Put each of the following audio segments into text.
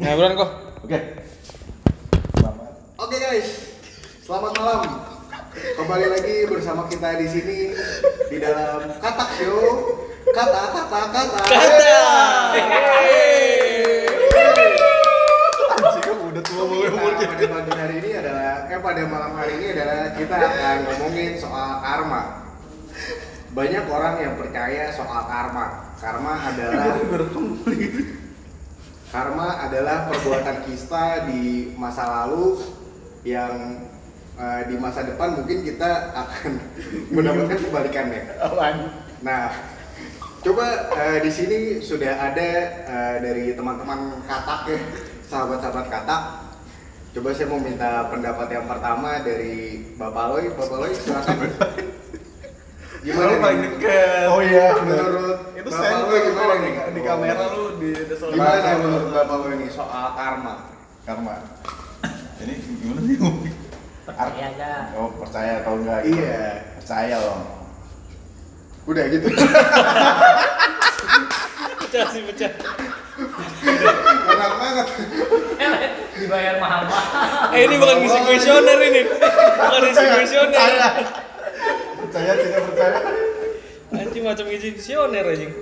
Nah, buruan kok. Oke. Selamat. Oke guys, selamat malam. Kembali lagi bersama kita di sini di dalam Katak Show. Kata kata kata. Kata. Udah tua umurnya. pada pagi hari ini adalah eh pada malam hari ini adalah kita akan ngomongin soal karma. Banyak orang yang percaya soal karma. Karma adalah karma adalah perbuatan kita di masa lalu yang eh, di masa depan mungkin kita akan mendapatkan kebalikannya. Apaan? Nah, coba eh, di sini sudah ada eh, dari teman-teman katak ya, sahabat-sahabat katak. Coba saya mau minta pendapat yang pertama dari Bapak Loy. Bapak Loy, silakan. Gimana deket. Oh iya, Menurut Saya Loy gimana nih? di kamera lu di Gimana menurut Bapak Loy nih soal karma? Karma. Ini gimana sih percaya aja Oh percaya atau enggak? gitu? Iya. Percaya loh. Udah gitu. Pecah sih, pecah. Enak banget. dibayar mahal-mahal Eh, ini bukan ngisi kuesioner ini. Bukan ngisi kuesioner. Percaya. Percaya tidak percaya? Anjing macam ngisi kuesioner anjing.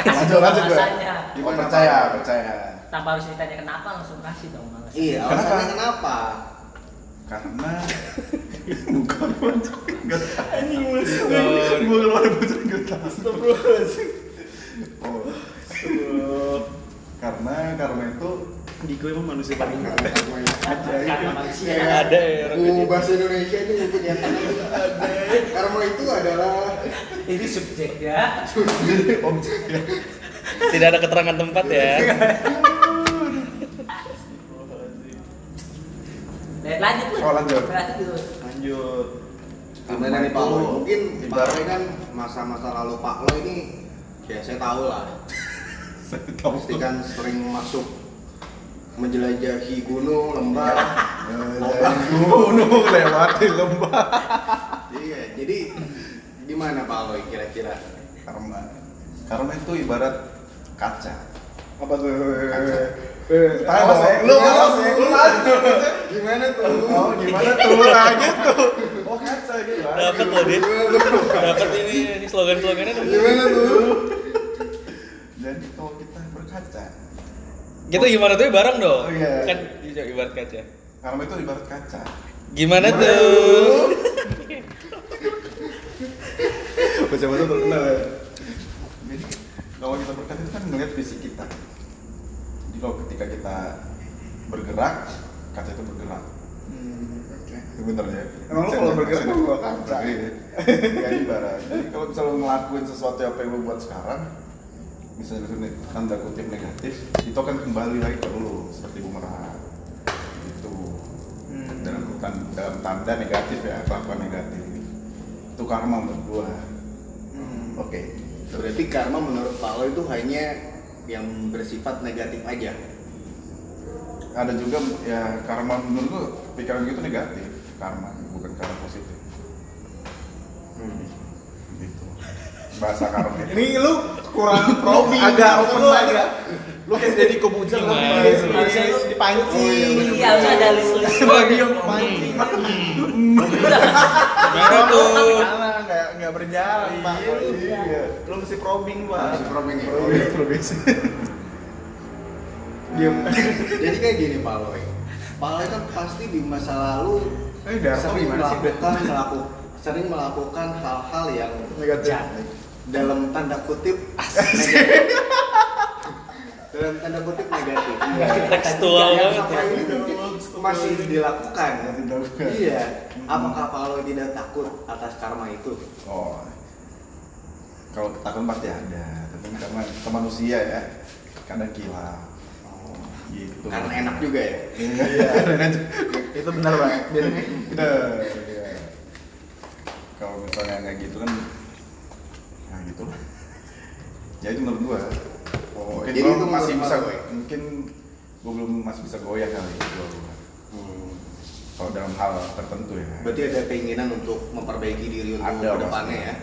Lanjut lanjut gue. alasannya. Gimana percaya? Percaya. tanpa harus ditanya kenapa langsung kasih dong males Iya, alasannya kenapa? Karena bukan enggak Anjing musuh. Gue kalau ada bocor enggak tahu. Astagfirullahaladzim. Oh. Karena karma itu Diko emang manusia paling karena manusia Ada ya gitu. bahasa Indonesia ini mungkin yang Karma itu adalah ini subjek ya objek ya. Tidak ada keterangan tempat ya. Nah, lanjut Oh, lanjut. berarti gitu Lanjut. gimana nih Pak Loy? Mungkin Pak Loy kan masa-masa lalu Pak Loy ini ya saya tahu lah. Saya tahu. Pasti kan sering masuk menjelajahi gunung, lembah. Gunung lewati lembah. iya, jadi gimana Pak Loy kira-kira? Karma. Karma itu ibarat kaca. Apa tuh? Kaca. Eh, Tahu ya. lu ya. lu. Gimana tuh? Oh gimana tuh? Nah gitu. Oh kaca gitu. Dapat loh dia. Dapat ini ini slogan-slogannya. Gimana tuh? Jadi kalau kita berkaca, Gitu gimana tuh bareng dong? Oh, iya. Kan iya, ibarat kaca. karma itu ibarat kaca. Gimana tuh? Baca baca terkenal ya. Jadi kalau kita berkaca itu kan ngelihat fisik kita. Jadi kalau ketika kita bergerak, kaca itu bergerak. Itu bener ya. Emang kalau bergerak mau bawa kaca? Iya. Ya ibarat. Jadi kalau misalnya lu ngelakuin sesuatu apa yang lu buat sekarang, misalnya itu tanda kutip negatif, itu akan kembali lagi ke lu seperti bumerang. Gitu. Hmm. Dalam dalam tanda negatif ya, kelakuan negatif. Itu karma menurut gua. Hmm. Oke. Berarti karma menurut Pak Loy itu hanya yang bersifat negatif aja. Ada juga ya karma menurut gua pikiran gitu negatif, karma bukan karma positif. Gitu. Bahasa karma itu. Ini lu kurang probing. Agak open agak- Lu kayak jadi Gimana kan? harusnya lu dipancing. iya harusnya ada list list Coba diam pancing. Gimana tuh? Nggak nggak berjalan pak. Iya. Lu mesti probing pak. Masih probing ya? Iya, provinsi. Diam. Jadi kayak gini Pak Loy. Pak Loy kan pasti di masa lalu Eh, sering melakukan melaku, sering melakukan hal-hal yang Negatif. Dalam tanda kutip negatif. dalam tanda kutip negatif. Tekstual banget sampai ya. ini mungkin masih dilakukan. Masih dilakukan. Iya. Apakah Pak Loy tidak takut atas karma itu? Oh. Kalau ketakutan pasti ada, tapi karena kita manusia ya, kadang gila. Oh, Gitu. Karena enak juga ya. Iya. Itu benar banget. Biasanya. Iya. Kalau misalnya nggak gitu kan, ya gitu lah. Ya itu menurut gua. Oh, mungkin jadi gua itu masih bisa, Loy? mungkin gua belum masih bisa goyah kali. Gua, gua. Hmm. Kalau dalam hal tertentu ya. Berarti ada keinginan untuk memperbaiki diri untuk Ada, ke depannya ya.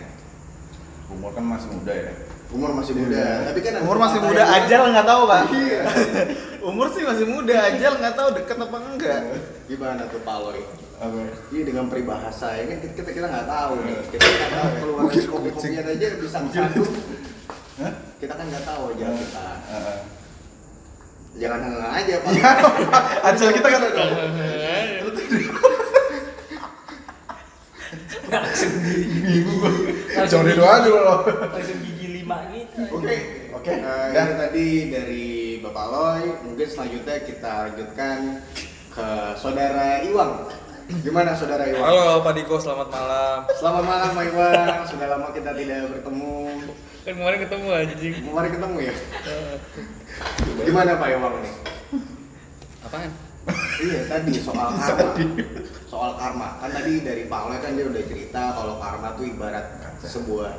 umur kan masih muda ya Umur masih muda, tapi kan Umur masih muda, yang ajal nggak tahu pak. Iya. Umur sih masih muda, ajal nggak tahu deket apa enggak. Gimana tuh Pak Loy? Apa? Iya dengan peribahasa ya kan kita kita nggak tahu nih. Kita nggak tahu keluar dari kopi-kopian aja bisa satu. Hah? Kita kan nggak tahu aja kita. Heeh. Jangan hengah aja Pak. Ajal kita kan Langsung Bingung gigi- itu aja loh. Langsung gigi lima gitu. Oke, Oke, Eh, ini tadi dari Bapak Loy. Mungkin selanjutnya kita lanjutkan ke Saudara Iwang. Gimana Saudara Iwang? Halo Pak Diko, selamat malam. Selamat malam Pak Iwang. Sudah lama kita tidak bertemu. Kan kemarin ketemu anjing. Kemarin ketemu ya. Gimana Pak Iwang nih? Apaan? Iya tadi soal karma. Soal karma. Kan tadi dari Pak Loy kan dia udah cerita kalau karma tuh ibarat sebuah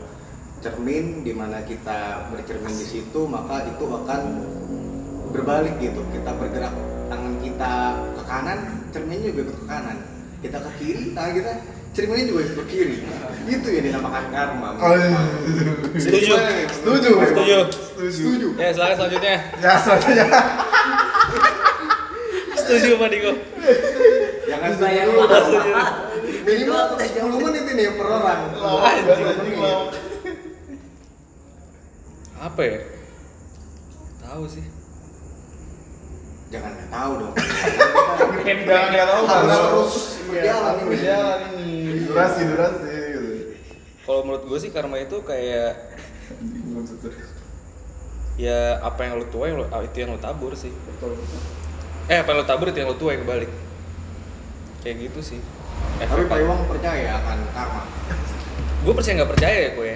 cermin di mana kita bercermin di situ maka itu akan berbalik gitu. Kita bergerak tangan kita ke kanan, cerminnya juga ke kanan. Kita ke kiri, tangan kita cerminnya juga ke kiri. Itu yang dinamakan karma. Oh, iya. Setuju. Setuju. Setuju. Setuju. Ya, silakan selanjutnya. Ya, selanjutnya. Setuju Pak Diko. Jangan Bayar setuju. mahal. Minimal 10 menit ini per orang. Apa ya? Tahu sih. Jangan nggak tahu dong. Jangan nggak tahu, Harus berjalan ini. Berjalan ini. Durasi, durasi gitu. Kalau menurut gue sih karma itu kayak ya apa yang lo tuai lo, ah, itu yang lo tabur sih. Betul. Eh apa yang lo tabur itu yang lo tuai kebalik. Kayak gitu sih. Tapi Pak Iwang percaya akan karma. gue percaya nggak percaya ya gue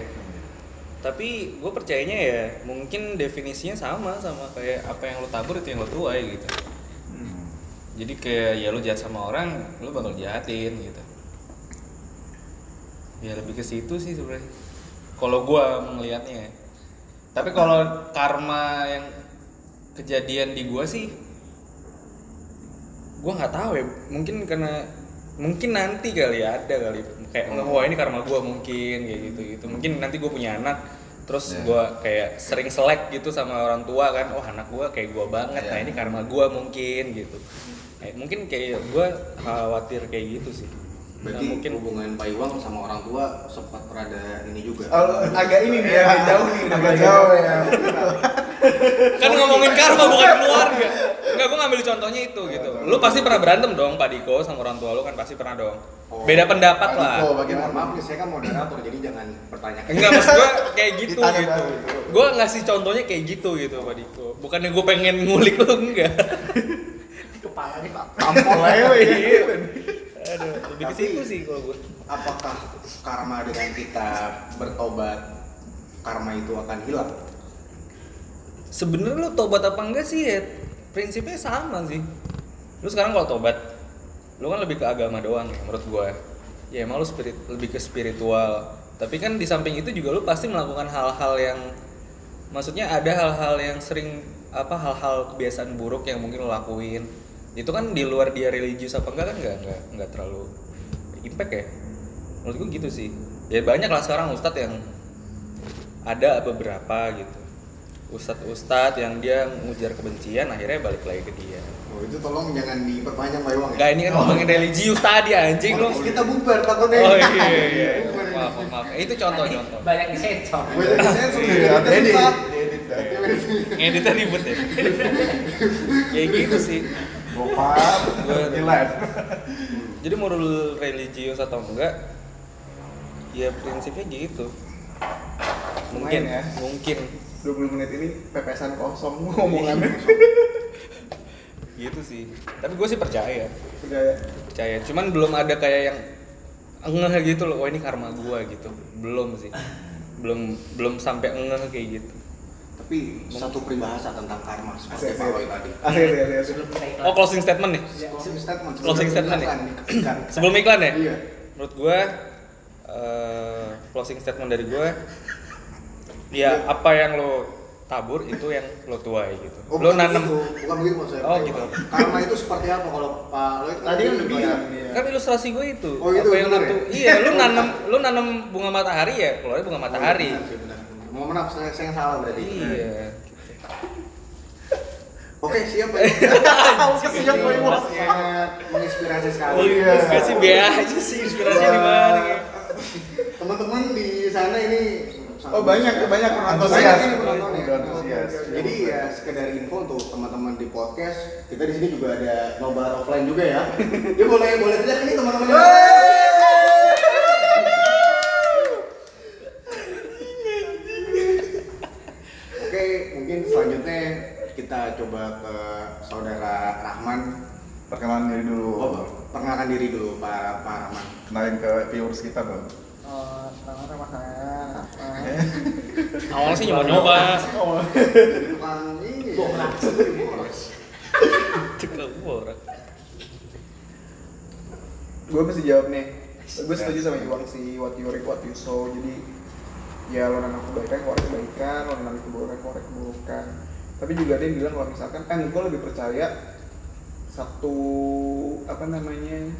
tapi gue percayanya ya mungkin definisinya sama sama kayak apa yang lo tabur itu yang lo tuai gitu jadi kayak ya lo jahat sama orang lo bakal jahatin gitu. Ya lebih ke situ sih sebenarnya kalau gue melihatnya tapi kalau karma yang kejadian di gue sih gue nggak tahu ya. Mungkin karena mungkin nanti kali ya ada kali. Kayak Oh. wah ini karma gue mungkin kayak gitu gitu mungkin nanti gue punya anak terus Ya. gue kayak sering selek gitu sama orang tua kan. Oh anak gue kayak gue banget. Nah Ya. ini karma gue mungkin gitu Nah, mungkin kayak gue khawatir kayak gitu sih Nah, Berarti mungkin hubungan Pak Iwang sama orang tua sempat rada ini juga. Oh, agak ini nih, agak jauh nih. Agak jauh ya. kan ngomongin karma bukan keluarga Enggak, gue ngambil contohnya itu gitu lu pasti pernah berantem dong Pak Diko sama orang tua lu kan pasti pernah dong Oh. beda pendapat Pak lah Diko, Mohon bagaimana? maaf nih, saya kan moderator jadi jangan bertanya. Enggak, maksud gue kayak gitu gitu. Gue ngasih contohnya kayak gitu gitu Pak Diko. Bukannya gue pengen ngulik lu enggak. Tampol aja weh. Iya. Aduh, lebih ke Tapi- situ sih kalau gue. Apakah karma dengan kita bertobat karma itu akan hilang? Sebenarnya lu tobat apa enggak sih ya? Prinsipnya sama sih. Lu sekarang kalau tobat, lu kan lebih ke agama doang ya menurut gue. Ya emang lu spirit, lebih ke spiritual. Tapi kan di samping itu juga lu pasti melakukan hal-hal yang maksudnya ada hal-hal yang sering apa hal-hal kebiasaan buruk yang mungkin lo lakuin itu kan di luar dia religius apa enggak kan enggak enggak enggak terlalu impact ya. Menurut gue gitu sih. Ya banyak lah sekarang ustadz yang ada beberapa gitu. Ustadz-ustadz yang dia ngujar kebencian akhirnya balik lagi ke dia. Oh, itu tolong jangan diperpanjang Pak Iwang ya. enggak ini kan ngomongin religius tadi anjing. Oh, lu kita bubar takutnya. oh iya iya ini. maaf maaf itu contoh-contoh Banyak disensor. Banyak disensor, Iya, edit, susah. edit, ngeditnya ribet ya. Kayak gitu sih Gopar, live. Jadi mau religius atau enggak, ya prinsipnya gitu. Mungkin ya. mungkin 20 menit ini pepesan kosong ngomongannya. gitu sih. Tapi gue sih percaya, Percaya. percaya. Cuman belum ada kayak yang ngeh gitu loh, wah ini karma gua gitu. Belum sih. Belum belum sampai ngeh kayak gitu. Tapi satu peribahasa tentang karma seperti Asik, Pak. Roy tadi. Asik, asik, asik. Oh, closing statement nih. Closing statement. Closing statement nih. Sebelum iklan ya? Iya. Menurut gua eh, closing statement dari gua ya apa yang lo tabur itu yang lo tuai gitu. Oh, lo nanam begitu. bukan begitu maksudnya. Oh, gitu. Karma itu seperti apa kalau Pak Roy Tadi kan udah bilang. kan ilustrasi gue itu Oh, itu apa yang lo ya? iya lu nanam lu nanam bunga matahari ya keluarnya bunga matahari Oh, benar sih, benar. Mohon maaf, saya, saya yang salah berarti. Iya. Oke, siap Pak. Oke, siap, Pak. Sangat menginspirasi sekali. Oh iya, kasih B aja sih inspirasinya di mana Teman-teman di sana ini Oh, banyak, banyak penonton. Banyak ini penontonnya. Antusias. Jadi ya sekedar info untuk teman-teman di podcast, kita di sini juga ada nobar offline juga ya. Ya boleh boleh teriak ini teman-teman. Oke, mungkin selanjutnya kita coba ke saudara Rahman. Perkenalan diri dulu. Oh, perkenalkan diri dulu Pak Pak Rahman. Kenalin ke viewers kita, Bang. Awalnya sih nyoba nyoba. Jadi tukang ini. Borak. Cekal borak. gue mesti jawab nih gue setuju sama Iwang sih what you reap what you sow jadi ya lo nanam kebaikan keluar kebaikan lo nanam keburukan keluar keburukan. Tapi juga ada yang bilang kalau misalkan eh gue lebih percaya satu apa namanya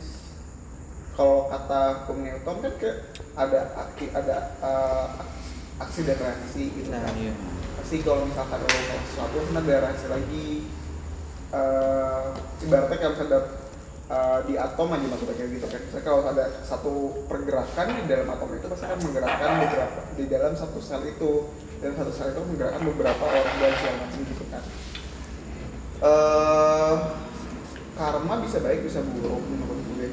kalau kata hukum Newton kan kayak ada aki ada eh, aksi dan reaksi gitu Nah, kan. iya. pasti kalau misalkan lo sesuatu kan ada reaksi lagi. Eh ibaratnya kalau misalnya ada, eh, di atom aja maksudnya gitu kan. Misalnya kalau ada satu pergerakan di dalam atom itu pasti akan menggerakkan beberapa di dalam satu sel itu. Dan satu sel itu menggerakkan beberapa organ dan segala macam gitu kan. Eh karma bisa baik bisa buruk menurut gue.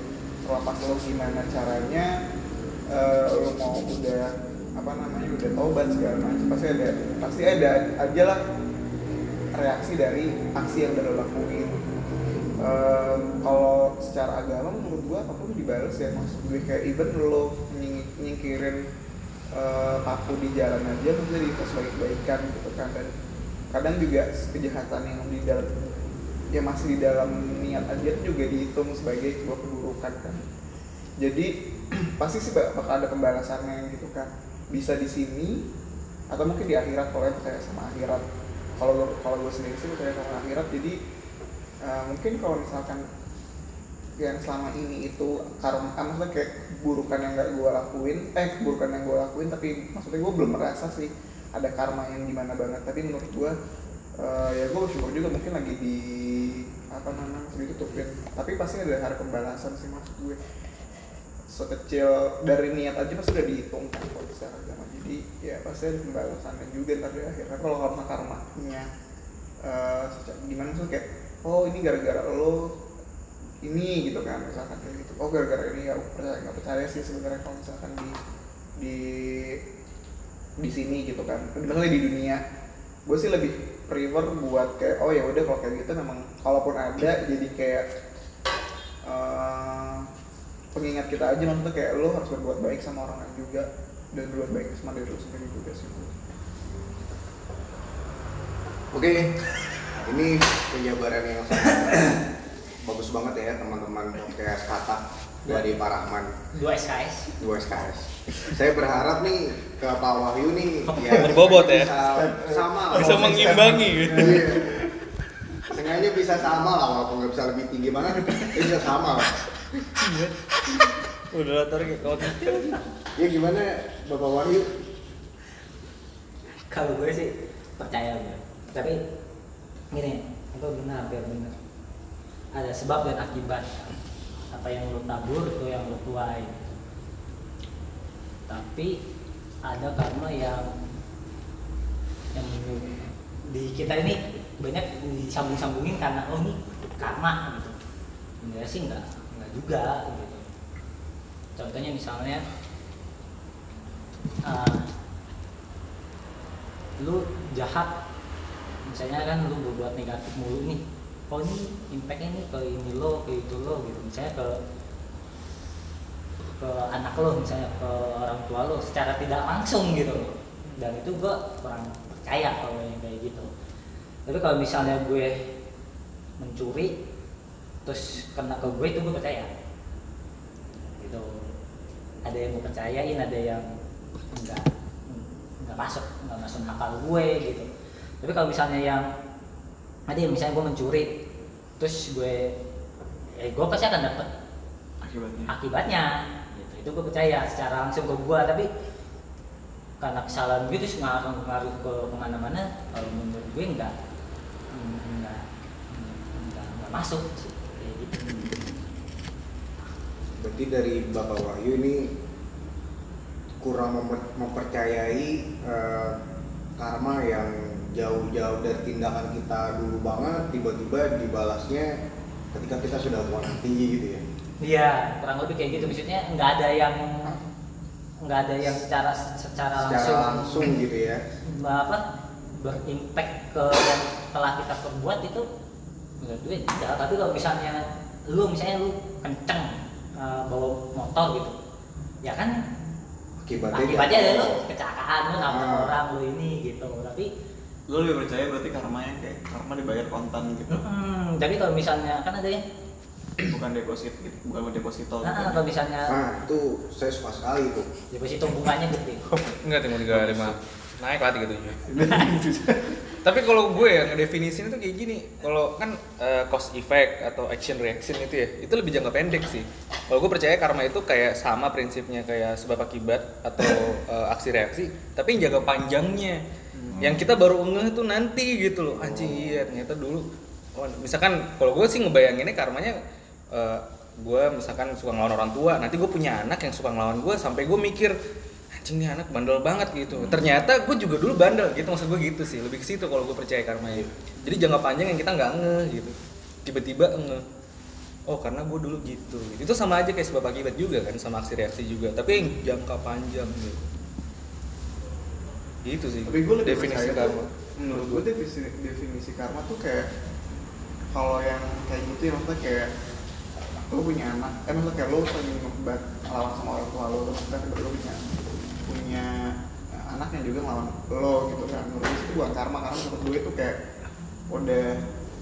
Terlepas lo gimana caranya eh, lo mau udah apa namanya udah tobat segala macam pasti ada pasti ada aja lah reaksi dari aksi yang udah lo lakuin Em, kalau secara agama menurut gua apa pun dibalas ya maksud gue kayak even lo nying- nyingkirin eh, paku di jalan aja itu sebagai kebaikan gitu kan. Dan kadang juga kejahatan yang di dalam ya masih di dalam niat aja juga dihitung sebagai sebuah keburukan kan. Jadi pasti sih bak- bakal ada pembalasannya gitu kan. Bisa di sini atau mungkin di akhirat kalau yang percaya sama akhirat. Kalau kalau gue sendiri sih percaya sama akhirat jadi eh, mungkin kalau misalkan yang selama ini itu karma ah, maksudnya kayak keburukan yang gak gue lakuin eh keburukan yang gue lakuin tapi maksudnya gue belum merasa sih ada karma yang gimana banget. Tapi menurut gue eh, ya gue bersyukur juga mungkin lagi di apa namanya ditutupin. Tapi pasti ada hari pembalasan sih maksud gue. Sekecil dari niat aja pasti udah dihitung kan kalau secara agama jadi ya pasti ada pembalasannya juga ntar di akhirnya. Kalau karma karmanya secara- gimana sih kayak oh ini gara-gara lo ini gitu kan misalkan kayak gitu. Oh gara-gara ini aku percaya nggak percaya sih sebenarnya kalau misalkan di di di sini gitu kan. Maksudnya di dunia. Gue sih lebih prefer buat kayak oh ya udah kalau kayak gitu memang kalaupun ada jadi kayak eh, pengingat kita aja. Maksudnya kayak lo harus berbuat baik sama orang lain juga dan berbuat baik sama diri lo sendiri juga sih. Oke, ini penjabaran yang sangat bagus banget ya teman-teman podcast kata dari Pak Rahman Dua SKS. dua SKS. Saya berharap nih ke Pak Wahyu nih ya Berbobot ya. bisa sama lah. Bisa mengimbangi gitu. Iya. Sengaja bisa sama lah walaupun nggak bisa lebih tinggi banget, ya bisa sama lah. Udah latar kayak kawan Ya gimana Bapak Wahyu? Kalau gue sih percaya gue. Tapi gini, itu benar, hampir benar. Ada sebab dan akibat. Apa yang lo tabur itu yang lo tuai. Tapi ada karma yang yang di kita ini banyak disambung-sambungin karena oh ini karma gitu. Enggak sih enggak, enggak juga gitu. Contohnya misalnya eh, lu jahat misalnya kan lu berbuat negatif mulu nih oh ini impactnya nih ke ini lo ke itu lo gitu. Misalnya ke ke anak lo misalnya ke orang tua lo secara tidak langsung gitu. Dan itu gua kurang percaya kalau yang kayak gitu. Tapi kalau misalnya gue mencuri terus kena ke gue itu gue percaya. Gitu. Ada yang gue percayain ada yang enggak nggak masuk nggak masuk akal gue gitu tapi kalau misalnya yang yang misalnya gue mencuri terus gue eh gue pasti akan dapet akibatnya. akibatnya. Gitu. itu gue percaya secara langsung ke gue tapi karena kesalahan gue terus ngaruh ngaruh ke ke mana-mana kalau menurut gue enggak. Enggak enggak, enggak masuk kayak gitu. Berarti dari Bapak Wahyu ini kurang memper- mempercayai eh, karma yang jauh-jauh dari tindakan kita dulu banget tiba-tiba dibalasnya ketika kita sudah mati gitu ya. Iya, kurang lebih kayak gitu. Maksudnya nggak ada yang nggak ada yang secara secara langsung, Secara langsung gitu ya. apa berimpact ke yang telah kita perbuat itu menurut gue tidak. Tapi kalau misalnya lu misalnya lu kenceng uh, bawa motor gitu, ya kan Akibatnya akibatnya ada jatuh. lu kecelakaan lu nabrak Ah. orang lu ini gitu. Tapi Lo lebih percaya berarti karmanya kayak karma dibayar kontan gitu. hmm, tapi kalau misalnya kan ada ya, Bukan deposit gitu, bukan deposito. nah, kalau misalnya Nah, itu saya suka sekali itu. deposito bunganya gede. Enggak tinggal tiga lima naik lah tiga tujuh. Tapi kalau gue yang ngedefinisiin itu kayak gini, kalau kan eh, cause effect atau action reaction itu ya, itu lebih jangka pendek sih. Kalau gue percaya karma itu kayak sama prinsipnya kayak sebab akibat atau eh, aksi reaksi, tapi yang jangka panjangnya. Yang kita baru ngeh itu nanti gitu loh. Anjing iya ternyata dulu oh, misalkan kalau gue sih ngebayanginnya karmanya eh, gue misalkan suka ngelawan orang tua, nanti gue punya anak yang suka ngelawan gue sampai gue mikir anjing nih anak bandel banget gitu. Ternyata gue juga dulu bandel gitu maksud gue gitu sih. Lebih ke situ kalau gue percaya karma itu jadi jangka panjang yang kita nggak ngeh gitu. Tiba-tiba ngeh. Oh karena gue dulu gitu. Itu sama aja kayak sebab akibat juga kan sama aksi reaksi juga. Tapi yang jangka panjang gitu. Gitu sih. Tapi gue lebih definisi karma. tuh, menurut gue definisi definisi karma tuh kayak kalau yang kayak gitu ya maksudnya kayak lo punya anak. Eh maksudnya kayak lo sering ngebat lawan sama orang tua lo maksudnya kayak lo punya punya anak yang juga ngelawan lo gitu kan. Menurut gue itu bukan karma karena menurut gue itu kayak udah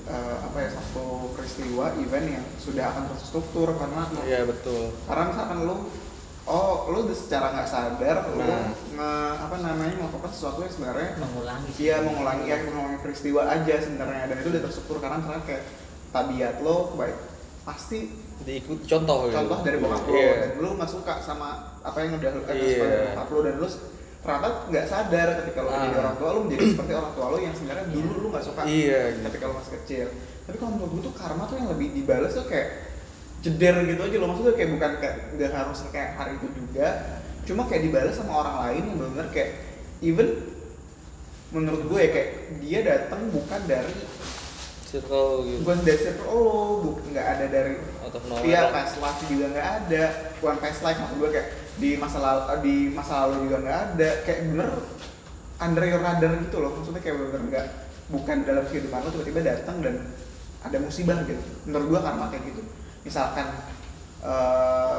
eh, apa ya satu peristiwa event yang sudah akan terstruktur karena iya betul. karena misalkan lu oh lu udah secara nggak sadar lu Nah. nge, apa namanya melakukan sesuatu yang sebenarnya mengulangi dia mengulangi ya mengulangi peristiwa aja sebenarnya dan itu udah terstruktur karena misalnya kayak tabiat lo baik pasti diikut contoh gitu. contoh dari bokap lo Iya. dan lu nggak suka sama apa yang udah eh, Iya. sebagai bokap lo dan lu ternyata nggak sadar ketika lo menjadi Ah. orang tua lo menjadi seperti orang tua lo yang sebenarnya dulu lu nggak suka Iya, gitu. ketika lo masih kecil tapi kalau menurut gue tuh karma tuh yang lebih dibales tuh kayak jeder gitu aja loh maksudnya kayak bukan kayak nggak harus kayak hari itu juga cuma kayak dibalas sama orang lain yang benar kayak even menurut gue ya kayak dia datang bukan dari circle gitu bukan dari circle lo bu- nggak ada dari atau nowhere Iya, past life juga nggak ada. Bukan past life maksud gue kayak di masa lalu di masa lalu juga nggak ada. Kayak bener under your radar gitu loh. Maksudnya kayak bener nggak bukan dalam kehidupan lo tiba-tiba datang dan ada musibah gitu. Menurut gue karma kayak gitu. Misalkan eh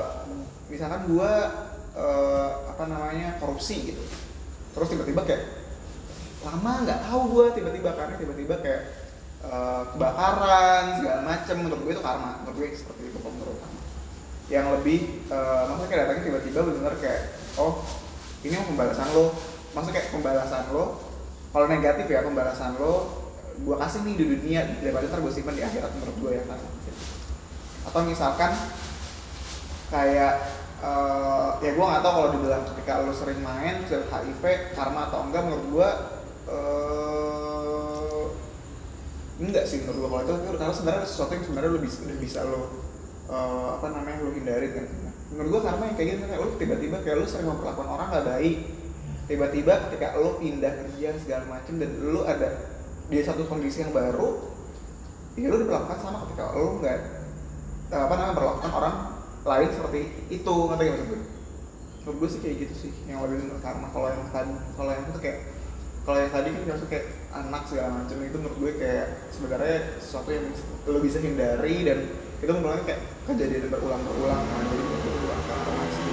misalkan gue eh, apa namanya korupsi gitu. Terus tiba-tiba kayak lama nggak tahu gue tiba-tiba karena tiba-tiba kayak eh, kebakaran segala macem. Menurut gue itu karma. Menurut gue seperti itu menurut karma yang lebih eh, maksudnya kayak datangnya tiba-tiba benar kayak oh ini mau pembalasan lo. Maksudnya kayak pembalasan lo kalau negatif ya pembalasan lo gue kasih nih di dunia daripada ntar gue simpan di akhirat menurut gue ya karma atau misalkan kayak eh, ya gue nggak tahu kalau dibilang ketika lo sering main HIV karma atau enggak menurut gue eh enggak sih menurut gue kalau itu karena sebenarnya sesuatu yang sebenarnya lo bisa udah bisa lo eh, apa namanya lo hindarin kan menurut gue karma yang kayak gitu kayak lo tiba-tiba kayak lo sering memperlakukan orang gak baik tiba-tiba ketika lo pindah kerja segala macem dan lo ada di satu kondisi yang baru ya lo diperlakukan sama ketika lo nggak eh, apa namanya memperlakukan orang lain seperti itu ngerti gak maksud gue? Menurut gue sih kayak gitu sih yang lebih karma kalau yang tadi kalau yang itu kayak kalau yang tadi kan maksud kayak anak segala macam itu menurut gue kayak sebenarnya sesuatu yang lo bisa hindari dan itu mengulangi kayak kejadian berulang-berulang kan jadi sih.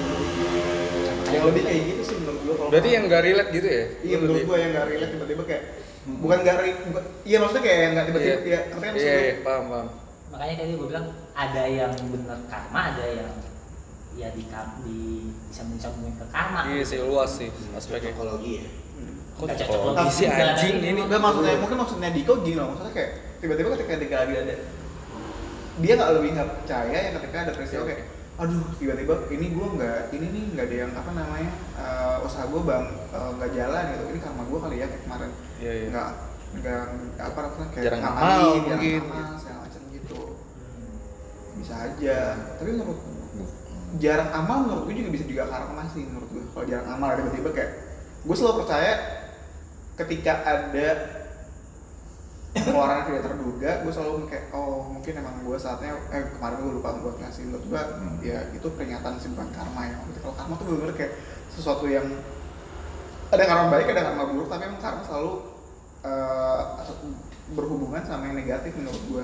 yang lebih kayak gitu sih menurut gue kalau berarti karma. yang gak relate gitu ya iya menurut gue yang gak relate tiba-tiba kayak bukan gak re, bukan- iya maksudnya kayak yang gak tiba-tiba Iya. ya ngerti kan maksud iya gue? iya paham paham makanya tadi gue bilang ada yang bener karma ada yang ya di di disambung sambungin ke karma iya sih luas sih aspeknya Psikologi ya. Kok Nggak cocok sih anjing ini? Enggak maksudnya mungkin maksudnya Diko gini loh maksudnya kayak tiba-tiba ketika dia lagi ada dia nggak lebih nggak percaya yang ketika ada peristiwa kayak aduh tiba-tiba ini gue nggak ini nih nggak ada yang apa namanya eh, usaha gue bang eh, nggak jalan gitu ini karma gue kali ya kayak kemarin. Iya, iya. nggak nggak apa namanya kayak Jarang ngapain, amal jarang mungkin. amal, segala macam gitu. Bisa aja. Tapi menurut jarang amal menurut gue juga bisa juga karma sih menurut gue kalau jarang amal ada tiba-tiba kayak gue selalu percaya ketika ada yang tidak terduga gue selalu kayak oh mungkin emang gue saatnya eh kemarin gue lupa buat ngasih. Menurut gue ya itu peringatan sih bukan karma ya. Kalau karma tuh bener-bener kayak sesuatu yang ada karma baik ada karma buruk tapi emang karma selalu eh, berhubungan sama yang negatif menurut gue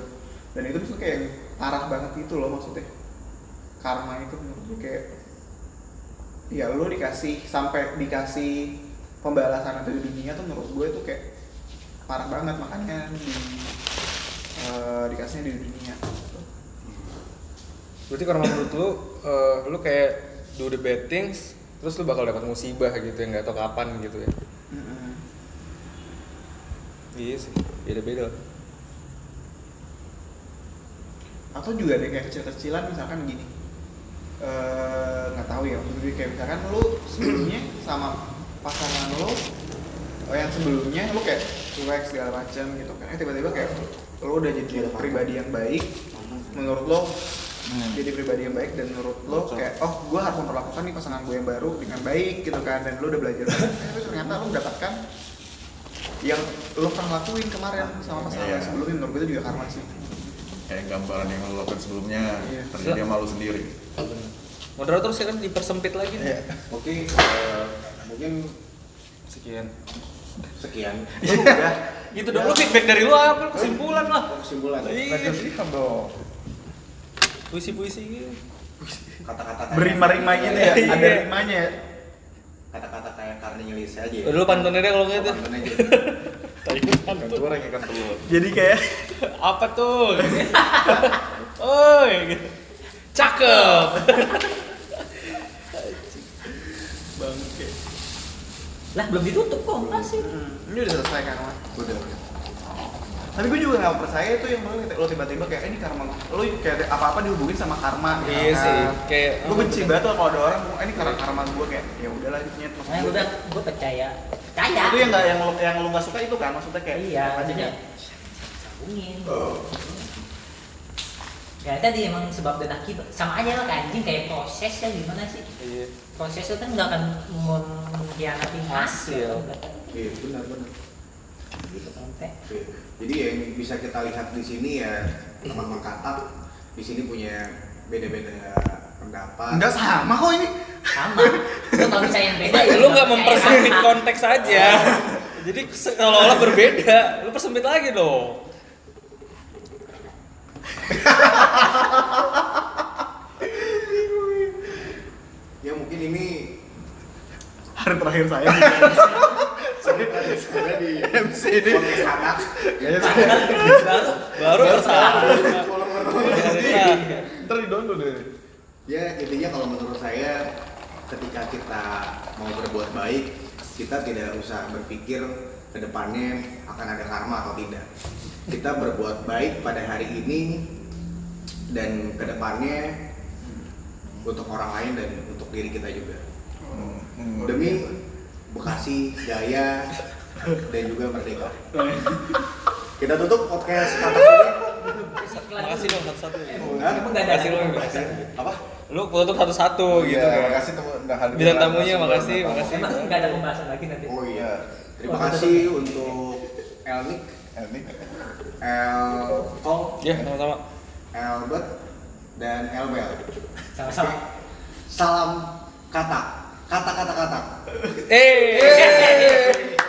dan itu tuh kayak parah banget gitu loh maksudnya. Karma itu menurut gue kayak ya lo dikasih sampai dikasih pembalasan di dunia tuh menurut gue itu kayak parah banget makanya di eh, dikasihnya di dunia Berarti karena menurut lu, eh, lu kayak do the bad things, terus lu bakal dapat musibah gitu yang nggak tahu kapan gitu ya. Mm-mm. Iya sih, beda-beda. atau juga ada kayak kecil-kecilan misalkan gini Eh, nggak tahu ya kayak misalkan lu sebelumnya sama pasangan lu oh yang sebelumnya lu kayak cuek segala macam gitu kan. Eh tiba-tiba kayak lu udah jadi pribadi yang baik menurut lo jadi pribadi yang baik dan menurut lo kayak oh gue harus memperlakukan nih pasangan gue yang baru dengan baik gitu kan dan lo udah belajar banyak Eh, tapi ternyata lo mendapatkan yang lo pernah lakuin kemarin sama pasangan Iya. sebelumnya menurut gue itu juga karma sih. Kayak gambaran yang lo lakukan sebelumnya Iya. terjadi sama lo sendiri. Moderator sih kan dipersempit lagi nih. Iya. Oke, eh, mungkin Sekian. sekian. udah Gitu dong, lu feedback dari lu apa? Lu Kesimpulan lah. Kesimpulan. Iya. dong Puisi-puisi gitu. Kata-kata berima-rima gitu ya Iya. ada rimanya ya Kata-kata kayak Karnelius aja. Udah lu pantun aja kalau gitu. Pantun aja. kan goreng ikan telur jadi kayak Apa tuh? Oi, gitu. Cakep. Lah belum ditutup kok masih. ini udah selesai kan mas Udah, udah. tapi gue juga nggak percaya tuh yang lo lo tiba-tiba kayak "Eh, ini karma lo kayak apa-apa dihubungin sama karma gitu Iya kan. sih, kayak gue benci banget tuh kalau ada orang "Eh, ini karena karma gue kayak ya udahlah nyet maksud Makanya gue gue bilang gue percaya. Percaya. itu yang nggak yang lo yang lo nggak suka itu kan maksudnya kayak Iya, maksudnya sambungin. Ya tadi emang sebab dan akibat sama aja lah kayak anjing kayak proses ya gimana sih? Iya. Proses itu kan nggak akan mengkhianati Hasil. hasil. Iya, benar benar. Gitu. Oke. Jadi yang bisa kita lihat di sini ya teman-teman katak di sini punya beda-beda pendapat. Enggak sama kok ini Sama. Lu kalau misalnya yang beda ya Lu nggak mempersempit konteks aja. Jadi seolah-olah berbeda. Lu persempit lagi dong. Ya mungkin ini hari terakhir saya ada di MC ini katak. Baru tersalah. Ntar di download deh Ya intinya kalau menurut saya ketika kita mau berbuat baik kita tidak usah berpikir ke depannya akan ada karma atau tidak. Kita berbuat baik pada hari ini dan ke depannya untuk orang lain dan untuk diri kita juga. Demi Bekasi, Jaya, dan juga Merdeka. Kita tutup podcast kata ini. Makasih dong satu-satu. Emang nggak ada lu. Apa? Lu tutup satu-satu gitu Iya, makasih udah hadir Bintang tamunya, makasih, makasih. Emang ada pembahasan lagi nanti. Oh iya. Terima kasih untuk Elnik, Eh, ini El Kong, Ya, sama-sama. Elbert, dan Elbel. Sama-sama. Salam kata, kata-kata kata. Eh.